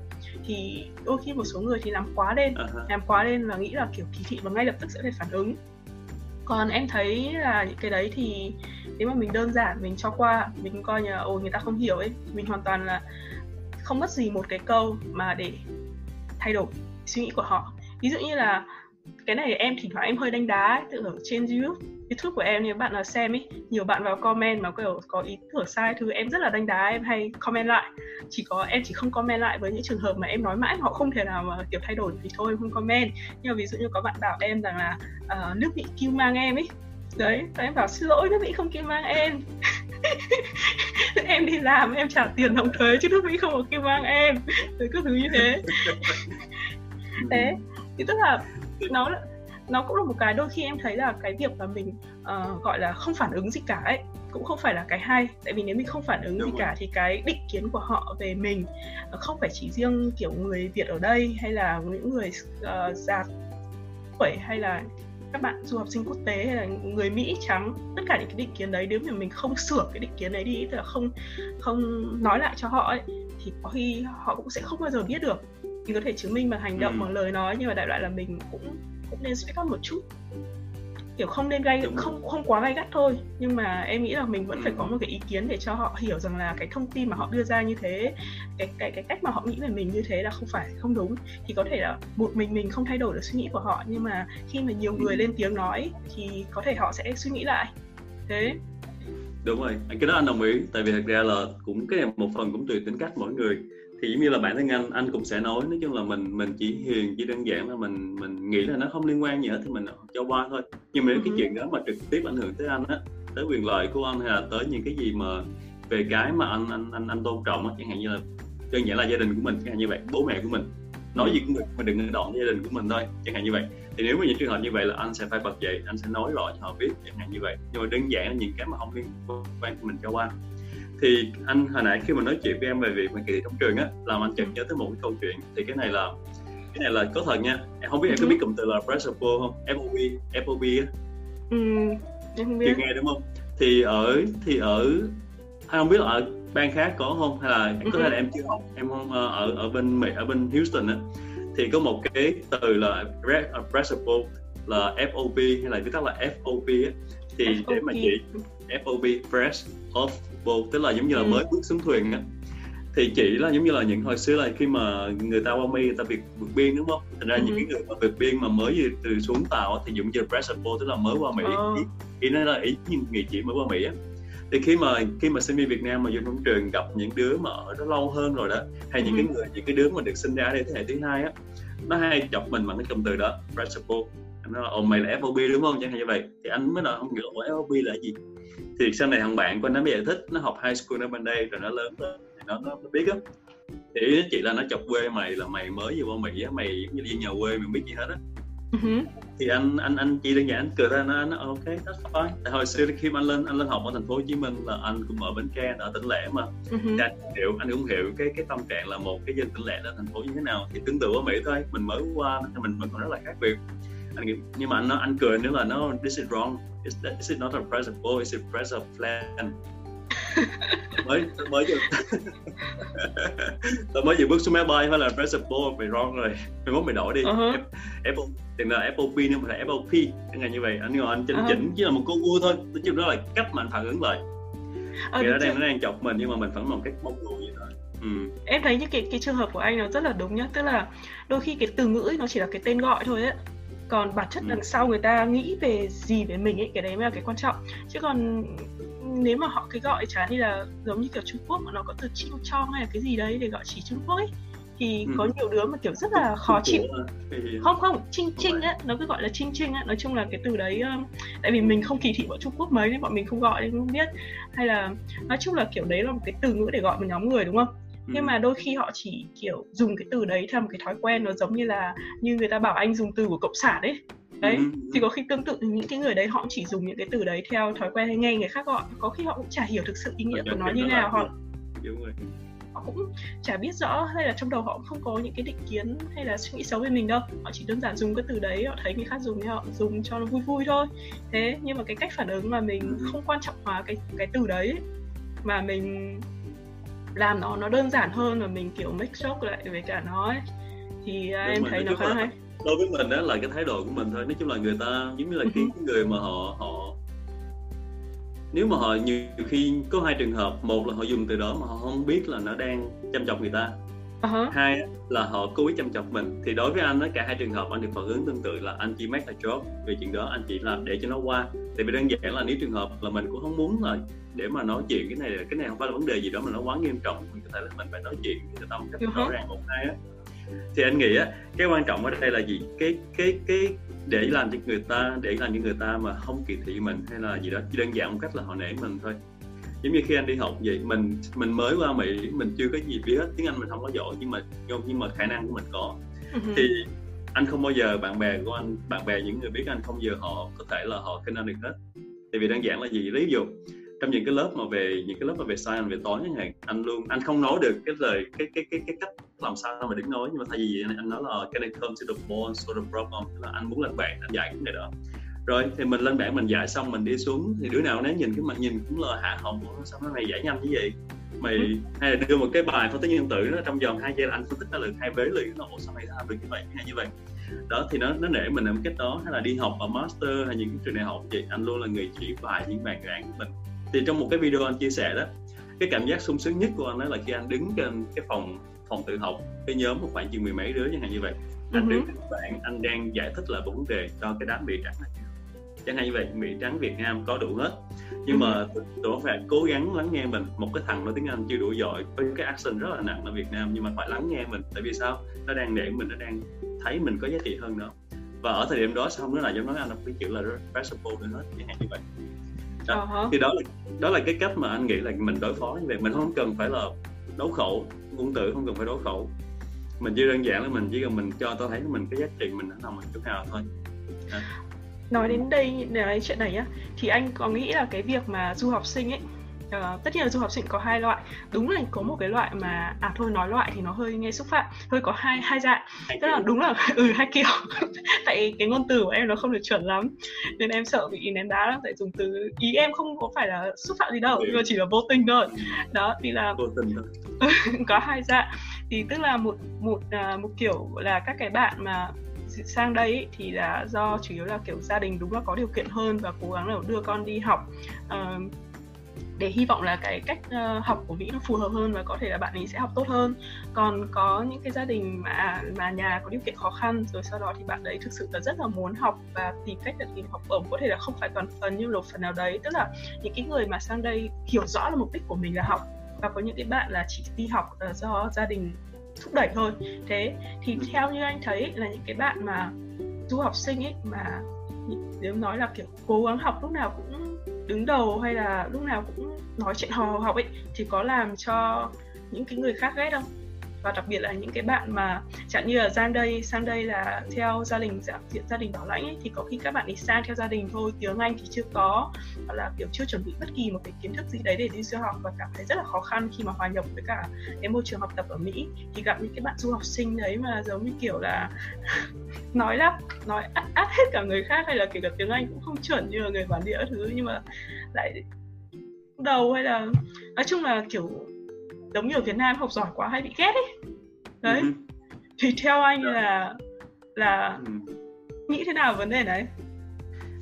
Thì đôi khi một số người thì làm quá lên uh-huh. làm quá lên là nghĩ là kiểu kỳ thị và ngay lập tức sẽ phải phản ứng còn em thấy là những cái đấy thì nếu mà mình đơn giản mình cho qua mình coi như là ồ người ta không hiểu ấy mình hoàn toàn là không mất gì một cái câu mà để thay đổi suy nghĩ của họ. Ví dụ như là cái này em thỉnh thoảng em hơi đánh đá ấy, tự ở trên youtube youtube của em nếu bạn là xem ấy nhiều bạn vào comment mà kiểu có ý tưởng sai thứ em rất là đánh đá em hay comment lại. Chỉ có em chỉ không comment lại với những trường hợp mà em nói mãi họ không thể nào mà kiểu thay đổi thì thôi không comment. Nhưng mà ví dụ như có bạn bảo em rằng là uh, nước mỹ kêu mang em ấy đấy và em bảo xin lỗi nước mỹ không kêu mang em. Em đi làm em trả tiền đóng thuế chứ nước mỹ không có kêu mang em. Rồi cứ thứ như thế. Thế thì tức là nó nó cũng là một cái đôi khi em thấy là cái việc là mình uh, gọi là không phản ứng gì cả ấy cũng không phải là cái hay tại vì nếu mình không phản ứng Đúng gì rồi. cả thì cái định kiến của họ về mình ờ, không phải chỉ riêng kiểu người việt ở đây hay là những người uh, già tuổi hay là các bạn du học sinh quốc tế hay là người Mỹ trắng tất cả những cái định kiến đấy nếu mà mình không sửa cái định kiến đấy đi tức là không không nói lại cho họ ấy thì có khi họ cũng sẽ không bao giờ biết được thì có thể chứng minh bằng hành động ừ. bằng lời nói nhưng mà đại loại là mình cũng cũng nên speak up một chút. Kiểu không nên gây không không quá gay gắt thôi. Nhưng mà em nghĩ là mình vẫn phải ừ. có một cái ý kiến để cho họ hiểu rằng là cái thông tin mà họ đưa ra như thế cái cái cái cách mà họ nghĩ về mình như thế là không phải không đúng. Thì có thể là một mình mình không thay đổi được suy nghĩ của họ nhưng mà khi mà nhiều người lên tiếng nói thì có thể họ sẽ suy nghĩ lại. Thế. Đúng rồi cái đó anh đồng ý. Tại vì thật ra là cũng cái một phần cũng tùy tính cách mỗi người thì giống như là bản thân anh anh cũng sẽ nói nói chung là mình mình chỉ hiền chỉ đơn giản là mình mình nghĩ là nó không liên quan gì hết thì mình cho qua thôi. Nhưng mà nếu cái ừ. chuyện đó mà trực tiếp ảnh hưởng tới anh á tới quyền lợi của anh hay là tới những cái gì mà về cái mà anh anh anh anh tôn trọng á chẳng hạn như là đơn giản là gia đình của mình chẳng hạn như vậy bố mẹ của mình. Nói gì cũng được mà đừng đoạn gia đình của mình thôi chẳng hạn như vậy. Thì nếu mà những trường hợp như vậy là anh sẽ phải bật dậy anh sẽ nói rõ cho họ biết chẳng hạn như vậy. Nhưng mà đơn giản là những cái mà không liên quan thì mình cho qua thì anh hồi nãy khi mà nói chuyện với em về việc mà kỳ thi trong trường á làm anh chợt nhớ tới một cái câu chuyện. Thì cái này là cái này là có thật nha. Em không biết em có biết cụm từ là pressure pool không? FOB FOB á. Ừ, em không biết. Nghe đúng không? Thì ở thì ở hay không biết là ở bang khác có không? Hay là có thể là em chưa học? Em không ờ, ở ở bên Mỹ ở bên Houston á. Thì có một cái từ là pressure pool là FOB hay là viết tắt là FOB á. Thì FOP. để mà chỉ FOB fresh off boat tức là giống như là ừ. mới bước xuống thuyền á thì chỉ là giống như là những hồi xưa là khi mà người ta qua mi người ta việc vượt biên đúng không thành ra ừ. những cái người mà vượt biên mà mới từ, từ xuống tàu thì dùng như pressure boat tức là mới qua mỹ ừ. ý, ý nói là ý những người chỉ mới qua mỹ á thì khi mà khi mà sinh viên Việt Nam mà vô trong trường gặp những đứa mà ở đó lâu hơn rồi đó hay những ừ. cái người những cái đứa mà được sinh ra đây thế hệ thứ hai á nó hay chọc mình bằng cái cụm từ đó boat nó là ồ mày là FOB đúng không chẳng hạn như vậy thì anh mới nói không hiểu FOB là gì thì sau này thằng bạn của nó mới giải thích nó học high school ở bên đây rồi nó lớn lên thì nó, nó biết á. Thì nó chỉ là nó chọc quê mày là mày mới qua mỹ á mày như đi nhà quê mày biết gì hết á. Uh-huh. thì anh anh anh chỉ đơn giản anh cười ra nó nó ok that's fine. Tại hồi xưa khi mà anh lên anh lên học ở thành phố hồ chí minh là anh cũng ở bến tre ở tỉnh lẻ mà. Uh-huh. thì anh hiểu anh cũng hiểu cái cái tâm trạng là một cái dân tỉnh lẻ ở thành phố như thế nào. Thì tương tự ở mỹ thôi mình mới qua mình mình còn rất là khác biệt anh nghĩ nhưng mà anh nó anh cười nếu là nó this is wrong. Is that is not a present? Goal it's a present plan mới mới vừa tôi mới vừa bước xuống máy bay phải là present ball mày wrong rồi. Mày muốn mày đổi đi. Uh-huh. Apple tiền là Apple P nhưng mà là Apple P. Chẳng như vậy anh ngồi anh chỉnh uh-huh. chỉnh chỉ là một câu vua thôi. Nói chung đó là cách mà anh phản ứng lại. Ờ, thì nó đang nó đang chọc mình nhưng mà mình vẫn một cách bông lùi vậy thôi. Ừ. em thấy như cái cái trường hợp của anh nó rất là đúng nhá. Tức là đôi khi cái từ ngữ ấy, nó chỉ là cái tên gọi thôi ấy còn bản chất đằng ừ. sau người ta nghĩ về gì về mình ấy cái đấy mới là cái quan trọng. Chứ còn nếu mà họ cái gọi chán như là giống như kiểu Trung Quốc mà nó có từ chinh chong hay là cái gì đấy để gọi chỉ Trung Quốc ấy thì ừ. có nhiều đứa mà kiểu rất là khó chịu. không không chinh chinh á nó cứ gọi là chinh chinh á nói chung là cái từ đấy um, tại vì mình không kỳ thị bọn Trung Quốc mấy nên bọn mình không gọi nên không biết. Hay là nói chung là kiểu đấy là một cái từ ngữ để gọi một nhóm người đúng không nhưng mà đôi khi họ chỉ kiểu dùng cái từ đấy theo một cái thói quen nó giống như là như người ta bảo anh dùng từ của cộng sản ấy. Đấy thì có khi tương tự những cái người đấy họ chỉ dùng những cái từ đấy theo thói quen hay nghe người khác gọi. Có khi họ cũng chả hiểu thực sự ý nghĩa của nó như nào họ họ cũng chả biết rõ hay là trong đầu họ cũng không có những cái định kiến hay là suy nghĩ xấu về mình đâu. Họ chỉ đơn giản dùng cái từ đấy họ thấy người khác dùng thì họ dùng cho nó vui vui thôi. Thế nhưng mà cái cách phản ứng mà mình không quan trọng hóa cái cái từ đấy mà mình làm nó nó đơn giản hơn và mình kiểu mix joke lại với cả nó ấy. thì Đúng em thấy nó khá hay. đối với mình đó là cái thái độ của mình thôi. Nói chung là người ta giống như là cái, cái người mà họ họ nếu mà họ nhiều khi có hai trường hợp một là họ dùng từ đó mà họ không biết là nó đang chăm chọc người ta. Uh-huh. hai là họ cố ý chăm chọc mình. Thì đối với anh đó cả hai trường hợp anh được phản ứng tương tự là anh chỉ make a joke về chuyện đó anh chỉ là để cho nó qua. Tại vì đơn giản là nếu trường hợp là mình cũng không muốn là để mà nói chuyện. Cái này cái này không phải là vấn đề gì đó mà nó quá nghiêm trọng. Mình có thể là mình phải nói chuyện với tâm cách uh-huh. rõ ràng một hai á. Thì anh nghĩ á cái quan trọng ở đây là gì? Cái cái cái để làm cho người ta để làm cho người ta mà không kỳ thị mình hay là gì đó chỉ đơn giản một cách là họ nể mình thôi. Giống như khi anh đi học vậy mình mình mới qua mỹ mình chưa có gì biết hết. Tiếng anh mình không có giỏi nhưng mà nhưng mà khả năng của mình có. Uh-huh. thì anh không bao giờ bạn bè của anh bạn bè những người biết anh không giờ họ có thể là họ khinh anh được hết. Tại vì đơn giản là gì? Ví dụ trong những cái lớp mà về những cái lớp mà về science về toán chẳng hạn anh luôn anh không nói được cái lời cái cái cái cái cách làm sao mà đứng nói nhưng mà thay vì anh, anh nói là can I come to the ball sort of problem? Là anh muốn lên bảng anh giải cái này đó. Rồi thì mình lên bảng mình giải xong mình đi xuống thì đứa nào nếu nhìn cái mặt nhìn cũng là hạ họng sao nó mày giải nhanh như vậy? Mày ừ. hay là đưa một cái bài phân tích nhân tử đó trong vòng hai giây là anh phân tích ra được hai vế liền nó sao mày làm được như vậy hay như vậy? Đó thì nó nó nể mình làm cách đó hay là đi học ở master hay những cái trường đại học vậy anh luôn là người chỉ bài những bài giảng của mình thì trong một cái video anh chia sẻ đó cái cảm giác sung sướng nhất của anh đó là khi anh đứng trên cái phòng phòng tự học cái nhóm một khoảng chừng mười mấy đứa chẳng hạn như vậy. Anh uh-huh. đứng trên bạn anh đang giải thích lại một vấn đề cho cái đám bị trắng này. Chẳng hạn như vậy mỹ trắng việt nam có đủ hết. Nhưng mà tụi phải cố gắng lắng nghe mình. Một cái thằng nói tiếng anh chưa đủ giỏi với cái accent rất là nặng ở việt nam nhưng mà phải lắng nghe mình. Tại vì sao? Nó đang để mình nó đang thấy mình có giá trị hơn nữa. Và ở thời điểm đó xong nó là giống nói anh cái chữ là respectable nữa hết chẳng hạn như vậy đó. Uh-huh. thì đó là đó là cái cách mà anh nghĩ là mình đối phó như vậy mình không cần phải là đấu khẩu ngôn từ không cần phải đấu khẩu mình chỉ đơn giản là mình chỉ cần mình cho tôi thấy mình cái giá trị mình nó nằm ở chỗ nào thôi đó nói đến đây nói chuyện này nhá thì anh có nghĩ là cái việc mà du học sinh ấy Uh, tất nhiên là du học sinh có hai loại. Đúng là có một cái loại mà à thôi nói loại thì nó hơi nghe xúc phạm hơi có hai hai dạng. Tức là đúng là ừ hai kiểu. Tại cái ngôn từ của em nó không được chuẩn lắm nên em sợ bị ném đá lắm tại dùng từ ý em không có phải là xúc phạm gì đâu nhưng mà chỉ là vô tình thôi. Đó thì là vô tình thôi. có hai dạng. Thì tức là một một uh, một kiểu là các cái bạn mà sang đây ý, thì là do chủ yếu là kiểu gia đình đúng là có điều kiện hơn và cố gắng là đưa con đi học. Uh, để hy vọng là cái cách uh, học của Mỹ nó phù hợp hơn và có thể là bạn ấy sẽ học tốt hơn. Còn có những cái gia đình mà mà nhà có điều kiện khó khăn rồi sau đó thì bạn ấy thực sự là rất là muốn học và tìm cách để tìm học bổng có thể là không phải toàn phần nhưng một phần nào đấy. Tức là những cái người mà sang đây hiểu rõ là mục đích của mình là học và có những cái bạn là chỉ đi học uh, do gia đình thúc đẩy thôi. Thế thì theo như anh thấy là những cái bạn mà du học sinh ấy mà nếu nói là kiểu cố gắng học lúc nào cũng đứng đầu hay là lúc nào cũng nói chuyện hò học ấy, thì có làm cho những cái người khác ghét không? Và đặc biệt là những cái bạn mà chẳng như là sang đây sang đây là theo gia đình dạng diện gia đình bảo lãnh ấy, thì có khi các bạn ấy sang theo gia đình thôi tiếng anh thì chưa có hoặc là kiểu chưa chuẩn bị bất kỳ một cái kiến thức gì đấy để đi du học và cảm thấy rất là khó khăn khi mà hòa nhập với cả cái môi trường học tập ở Mỹ. Thì gặp những cái bạn du học sinh đấy mà giống như kiểu là nói lắp nói át, át hết cả người khác hay là kể cả tiếng Anh cũng không chuẩn như là người bản địa thứ nhưng mà lại đầu hay là nói chung là kiểu giống như ở Việt Nam học giỏi quá hay bị ghét ấy. Đấy. Ừ. thì theo anh là là ừ. nghĩ thế nào vấn đề đấy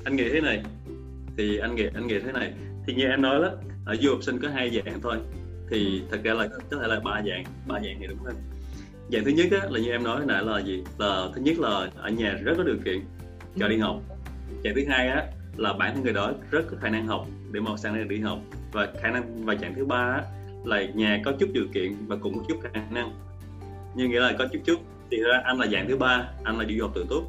anh nghĩ thế này. Thì anh nghĩ anh nghĩ thế này. Thì như em nói đó ở du học sinh có hai dạng thôi. Thì thật ra là có thể là ba dạng ba dạng thì đúng hơn. Dạng thứ nhất á, là như em nói nãy là gì? Là thứ nhất là ở nhà rất có điều kiện cho đi học. Dạng thứ hai á là bản thân người đó rất có khả năng học để mà sang đây đi học. Và khả năng và dạng thứ ba á, là nhà có chút điều kiện và cũng có chút khả năng. Như nghĩa là có chút chút thì ra anh là dạng thứ ba anh là đi học tự túc.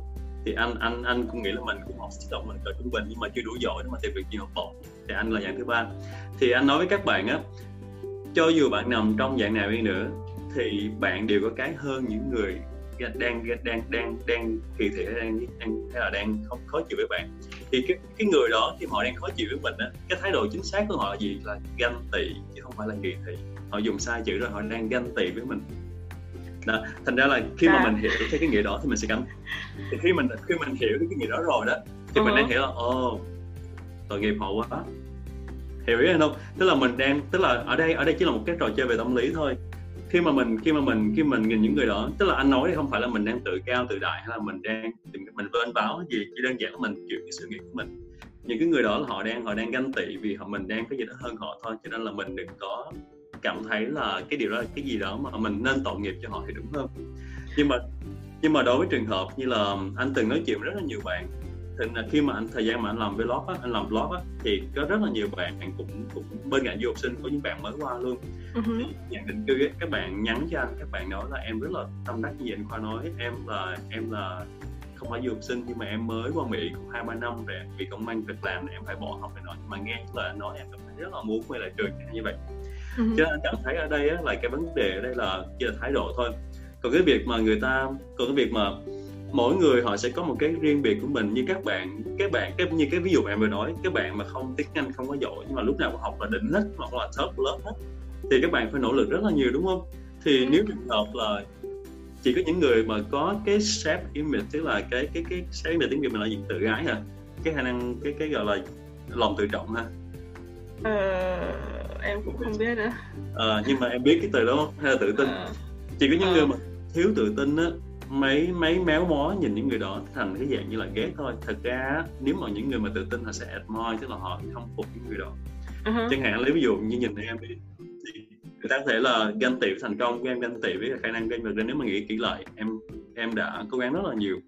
Thì anh anh anh cũng nghĩ là mình cũng học sinh động mình cỡ trung bình nhưng mà chưa đủ giỏi để mà tìm việc gì học bổng. Thì anh là dạng thứ ba. Thì anh nói với các bạn á cho dù bạn nằm trong dạng nào đi nữa thì bạn đều có cái hơn những người đang đang đang đang kỳ thị đang, đang hay là đang không khó chịu với bạn thì cái cái người đó khi họ đang khó chịu với mình á cái thái độ chính xác của họ là gì là ganh tị chứ không phải là kỳ thị họ dùng sai chữ rồi họ đang ganh tị với mình đó. thành ra là khi mà à. mình hiểu cái cái nghĩa đó thì mình sẽ cảm thì khi mình khi mình hiểu cái nghĩa đó rồi đó thì uh-huh. mình đang hiểu là ồ tội nghiệp họ quá hiểu ý không tức là mình đang tức là ở đây ở đây chỉ là một cái trò chơi về tâm lý thôi khi mà mình, khi mà mình, khi mình nhìn những người đó, tức là anh nói thì không phải là mình đang tự cao, tự đại, hay là mình đang, mình vênh báo gì, chỉ đơn giản là mình chịu cái sự nghiệp của mình. Những cái người đó là họ đang họ đang ganh tị vì họ, mình đang có gì đó hơn họ thôi, cho nên là mình đừng có cảm thấy là cái điều đó là cái gì đó mà mình nên tội nghiệp cho họ thì đúng hơn. Nhưng mà nhưng mà đối với trường hợp như là, anh từng nói chuyện với rất là nhiều bạn thì là khi mà anh thời gian mà anh làm vlog á, anh làm vlog á, thì có rất là nhiều bạn cũng cũng bên cạnh du học sinh có những bạn mới qua luôn uh-huh. nhận định cư các bạn nhắn cho anh các bạn nói là em rất là tâm đắc như vậy anh khoa nói em là em là không phải du học sinh nhưng mà em mới qua Mỹ cũng hai ba năm rồi vì công ăn việc làm em phải bỏ học để nói nhưng mà nghe anh nói em cảm thấy rất là muốn quay lại trường như vậy ừ. cho nên anh cảm thấy ở đây á, là cái vấn đề ở đây là chỉ là thái độ thôi còn cái việc mà người ta còn cái việc mà mỗi người họ sẽ có một cái riêng biệt của mình như các bạn các bạn cái như cái ví dụ em vừa nói các bạn mà không tiếng anh không có giỏi nhưng mà lúc nào cũng học là đỉnh hết hoặc là top lớp hết thì các bạn phải nỗ lực rất là nhiều đúng không? Thì nếu trường hợp là chỉ có những người mà có cái self image tức là cái cái cái self image tiếng việt mình là gì tự gái hả cái khả năng cái cái gọi là lòng tự trọng ha. Ờ, em cũng không biết nữa. Ờ, nhưng mà em biết cái từ đó hay là tự tin? Ờ. chỉ có những ờ. người mà thiếu tự tin á mấy mấy méo mó nhìn những người đó thành cái dạng như là ghét thôi thật ra nếu mà những người mà tự tin họ sẽ admire tức là họ không phục những người đó uh-huh. chẳng hạn lấy ví dụ như nhìn em đi thì người ta có thể là ganh tị thành công của em ganh tị với khả năng của em nên nếu mà nghĩ kỹ lại em em đã cố gắng rất là nhiều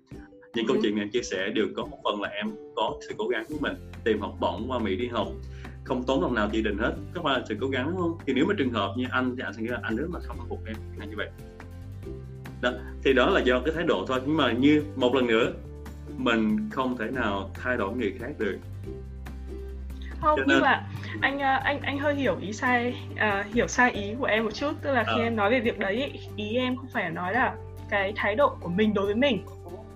những uh-huh. câu ừ. chuyện em chia sẻ đều có một phần là em có sự cố gắng của mình tìm học bổng qua mỹ đi học không tốn đồng nào chỉ định hết có phải là sự cố gắng đúng không thì nếu mà trường hợp như anh thì anh sẽ nghĩ là anh rất là không phục em như vậy đó thì đó là do cái thái độ thôi. Nhưng mà như một lần nữa mình không thể nào thay đổi người khác được. Không nên... nhưng mà anh à, anh anh hơi hiểu ý sai uh, hiểu sai ý của em một chút. Tức là khi à. em nói về việc đấy ý em không phải nói là cái thái độ của mình đối với mình.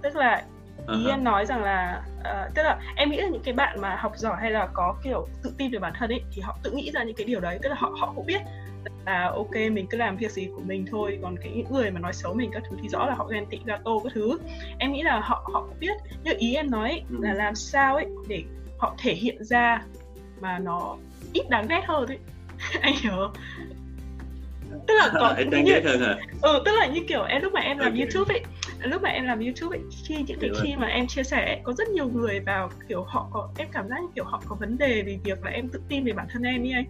Tức là ý uh-huh. em nói rằng là uh, tức là em nghĩ là những cái bạn mà học giỏi hay là có kiểu tự tin về bản thân ấy thì họ tự nghĩ ra những cái điều đấy. Tức là họ họ cũng biết là ok mình cứ làm việc gì của mình thôi. Còn cái người mà nói xấu mình các thứ thì rõ là họ ghen tị gato các thứ. Em nghĩ là họ họ biết. Nhưng ý em nói ừ. là làm sao ấy để họ thể hiện ra mà nó ít đáng ghét hơn ấy. Anh hiểu tức là có đáng ghét hơn hả? Ừ tức là như kiểu em lúc mà em làm okay. youtube ấy lúc mà em làm youtube ấy khi những cái khi mà em chia sẻ có rất nhiều người vào kiểu họ có em cảm giác như kiểu họ có vấn đề về việc là em tự tin về bản thân em như anh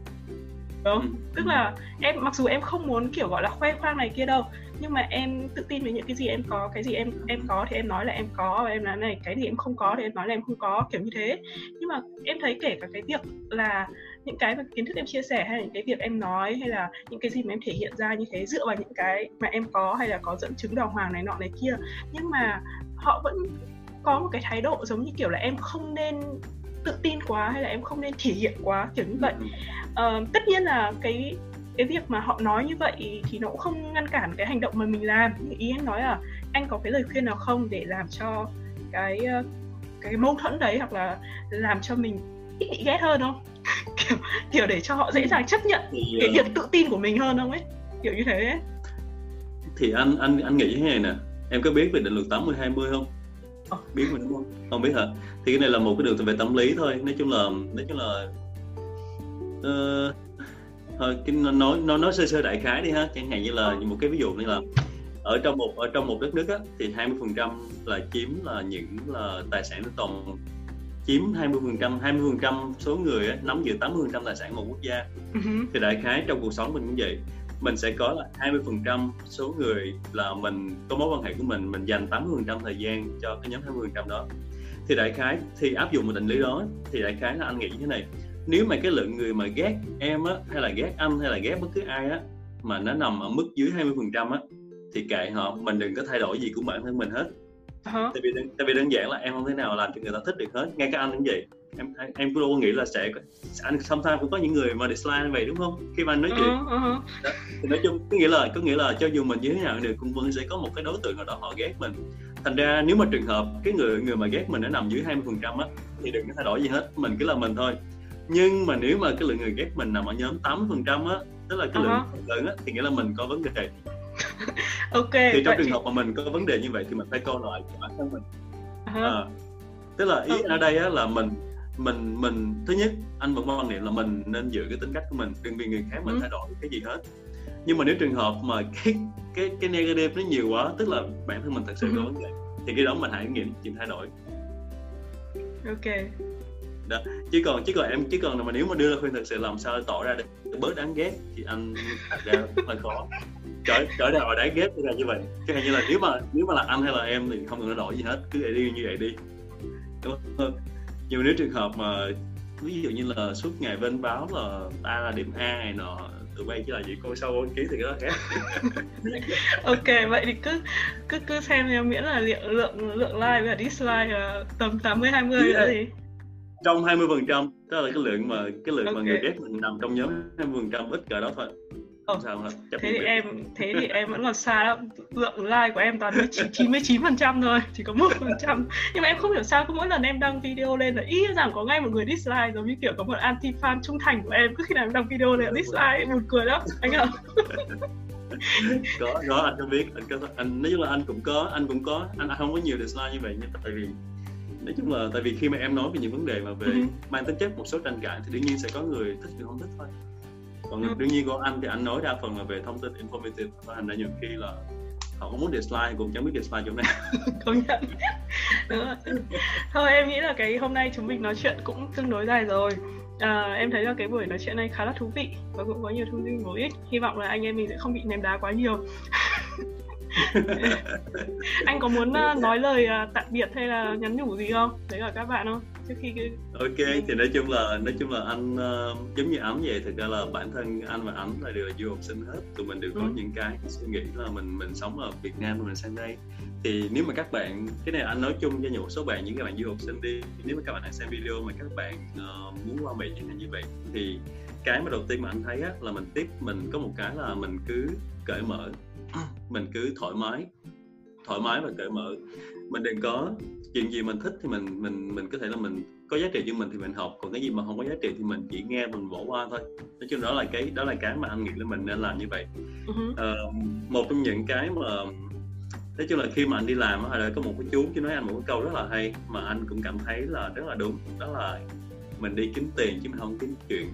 không? Ừ. tức là em, mặc dù em không muốn, kiểu, gọi là, khoe khoang này kia đâu, nhưng mà em tự tin về những cái gì em có, cái gì em em có thì em nói là em có, và em nói này, cái gì em không có thì em nói là em không có, kiểu như thế nhưng mà em thấy kể cả cái việc là những cái mà kiến thức em chia sẻ hay là những cái việc em nói hay là những cái gì mà em thể hiện ra như thế dựa vào những cái mà em có hay là có dẫn chứng đàng hoàng này nọ này kia, nhưng mà họ vẫn có một cái thái độ giống như kiểu là em không nên tự tin quá hay là em không nên thể hiện quá kiểu như vậy. Uh, tất nhiên là cái cái việc mà họ nói như vậy thì nó cũng không ngăn cản cái hành động mà mình làm. Ý em nói là anh có cái lời khuyên nào không để làm cho cái ờ, cái mâu thuẫn đấy hoặc là làm cho mình ít bị ghét hơn không? Kiểu, kiểu để cho họ dễ dàng chấp nhận thì, cái uh... việc tự tin của mình hơn không ấy? Kiểu như thế ấy. thì anh anh anh nghĩ thế này nè. Em có biết về định luật 80 20 không oh. biết mình đúng không? Không biết hả? Thì cái này là một cái đường về tâm lý thôi. Nói chung là nói chung là uh, thôi cái nói nói nói sơ sơ đại khái đi ha. Chẳng hạn như là một cái ví dụ như là ở trong một ở trong một đất nước á, thì 20 phần trăm là chiếm là những là tài sản của toàn chiếm 20 phần trăm 20 phần trăm số người á, nắm giữ 80 phần trăm tài sản một quốc gia. Uh-huh. thì đại khái trong cuộc sống mình cũng vậy mình sẽ có là 20 phần trăm số người là mình có mối quan hệ của mình mình dành 80 phần trăm thời gian cho cái nhóm 20 phần trăm đó. Thì đại khái thì áp dụng một định lý đó thì đại khái là anh nghĩ như thế này. Nếu mà cái lượng người mà ghét em á hay là ghét anh hay là ghét bất cứ ai á mà nó nằm ở mức dưới 20 phần trăm á thì kệ họ mình đừng có thay đổi gì của bản thân mình hết. Uh-huh. tại vì tại vì đơn giản là em không thể nào làm cho người ta thích được hết ngay cả anh cũng vậy em em cũng đâu có nghĩ là sẽ anh sometimes cũng có những người mà dislike vậy đúng không? Khi mà anh nói chuyện. Uh-huh. Đó. thì nói chung có nghĩa là có nghĩa là cho dù mình như thế nào được cũng vẫn sẽ có một cái đối tượng nào đó họ ghét mình. Thành ra nếu mà trường hợp cái người người mà ghét mình nó nằm dưới 20 phần trăm á thì đừng có thay đổi gì hết. Mình cứ là mình thôi. Nhưng mà nếu mà cái lượng người ghét mình nằm ở nhóm 80 phần trăm á tức là cái uh-huh. lượng lớn á thì nghĩa là mình có vấn đề. Ok thì trong trường hợp mà mình có vấn đề như vậy thì mình phải coi lại bản thân mình. Uh-huh. à, tức là ý ở đây á là mình mình mình thứ nhất anh vẫn quan niệm là mình nên giữ cái tính cách của mình đừng vì người khác mình ừ. thay đổi cái gì hết. Nhưng mà nếu trường hợp mà cái cái cái negative nó nhiều quá tức là bản thân mình thật sự ừ. có vấn đề thì cái đó mình hãy nghiệm chuyện thay đổi. Ok. Đó chứ còn chứ còn em chứ còn mà nếu mà đưa ra khuyên thật sự làm sao tỏ ra được bớt đáng ghét thì anh thật ra hơi khó. Trở trở nào đáng ghét là như vậy. Cái này như là nếu mà nếu mà là anh hay là em thì không cần đổi gì hết cứ để đi như vậy đi. Đúng không nhưng nếu trường hợp mà ví dụ như là suốt ngày bên báo là ta là điểm A này nọ tụi bay chỉ là chỉ cô sau bốn ký thì là khác ok vậy thì cứ cứ cứ xem nha miễn là lượng lượng lượng like và dislike uh, tầm 80 20 yeah. nữa thì trong 20 phần trăm đó là cái lượng mà cái lượng okay. mà người ghét mình nằm trong nhóm 20 phần trăm ít cỡ đó thôi không. Sao hết Chấp thế thì em thế thì em vẫn còn xa lắm. Lượng like của em toàn mới chỉ 99 phần trăm thôi chỉ có một phần trăm. Nhưng mà em không hiểu sao cứ mỗi lần em đăng video lên là ý rằng có ngay một người dislike giống như kiểu có một anti fan trung thành của em. Cứ khi nào em đăng video lên là dislike buồn cười lắm anh ạ. Có có anh không biết anh có anh nói chung là anh cũng có anh cũng có. Anh không có nhiều dislike như vậy nhưng tại vì nói chung là tại vì khi mà em nói về những vấn đề mà về uh-huh. mang tính chất một số tranh cãi thì đương nhiên sẽ có người thích người không thích thôi còn ừ. đương nhiên của anh thì anh nói đa phần là về thông tin informative. Và thành ra nhiều khi là họ cũng muốn dislike cũng chẳng biết dislike chỗ nào. Công nhận. Thôi em nghĩ là cái hôm nay chúng mình nói chuyện cũng tương đối dài rồi. À, em thấy là cái buổi nói chuyện này khá là thú vị và cũng có nhiều thông tin bổ ích. Hy vọng là anh em mình sẽ không bị ném đá quá nhiều. Anh có muốn uh, nói lời uh, tạm biệt hay là nhắn nhủ gì không? Đấy là các bạn không trước khi ok thì nói chung là nói chung là anh uh, giống như ảnh vậy. Thực ra là bản thân anh và ảnh là đều là du học sinh hết. Tụi mình đều có ừ. những cái suy nghĩ là mình mình sống ở Việt Nam mình sang đây. Thì nếu mà các bạn cái này anh nói chung cho một số bạn những các bạn du học sinh đi. Nếu mà các bạn đang xem video mà các bạn uh, muốn qua Mỹ như vậy thì cái mà đầu tiên mà anh thấy á, là mình tiếp mình có một cái là mình cứ cởi mở. Mình cứ thoải mái. Thoải mái và cởi mở. Mình đừng có chuyện gì mình thích thì mình mình mình có thể là mình có giá trị cho mình thì mình học. Còn cái gì mà không có giá trị thì mình chỉ nghe mình bỏ qua thôi. Nói chung đó là cái đó là cái mà anh nghĩ là mình nên làm như vậy. Uh-huh. uh, một trong những cái mà nói chung là khi mà anh đi làm là có một cái chú chú nói anh một cái câu rất là hay mà anh cũng cảm thấy là rất là đúng. Đó là mình đi kiếm tiền chứ mình không kiếm chuyện.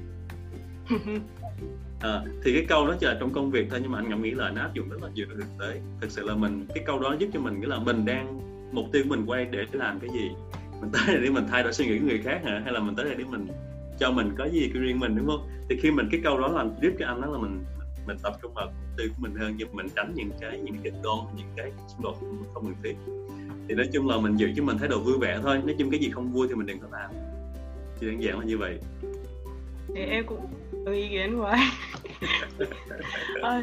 À, thì cái câu đó chỉ là trong công việc thôi nhưng mà anh ngẫm nghĩ là nó áp dụng rất là nhiều trong thực tế. Thực sự là mình cái câu đó giúp cho mình nghĩa là mình đang mục tiêu của mình quay để làm cái gì? Mình tới đây để mình thay đổi suy nghĩ của người khác hả? Hay là mình tới đây để mình cho mình có gì của riêng mình đúng không? Thì khi mình cái câu đó làm clip cho anh đó là mình mình tập trung vào mục tiêu của mình hơn giúp mình tránh những cái những cái đôn những cái xung đột không cần thiết. Thì nói chung là mình giữ cho mình thái độ vui vẻ thôi. Nói chung cái gì không vui thì mình đừng có làm. Chỉ đơn giản là như vậy. Thì em cũng đồng ý kiến của anh.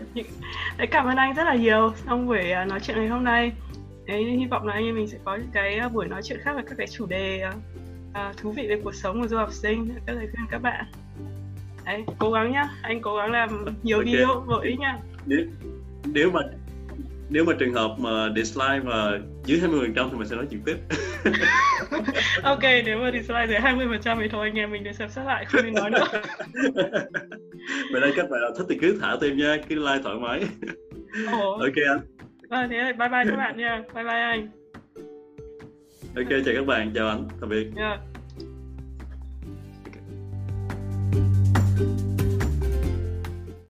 À, cảm ơn anh rất là nhiều trong buổi à, nói chuyện ngày hôm nay. Đấy, hy vọng là anh em mình sẽ có những cái à, buổi nói chuyện khác về các cái chủ đề uh, thú vị về cuộc sống của du học sinh. Các lời khuyên các bạn. Đấy, cố gắng nhá. Anh cố gắng làm nhiều okay. video bổ ích nha nếu, nếu mà nếu mà trường hợp mà dislike mà dưới 20 phần trăm thì mình sẽ nói chuyện tiếp. Ok nếu mà dislike dưới 20 phần trăm thì thôi anh em mình để xem xét lại không nên nói nữa. Vậy đây các bạn thích thì cứ thả tim nha cứ like thoải mái. Ồ. ok anh vâng thế bye bye các bạn nha. Bye bye anh. Ok chào các bạn. Chào anh. Tạm biệt. Yeah.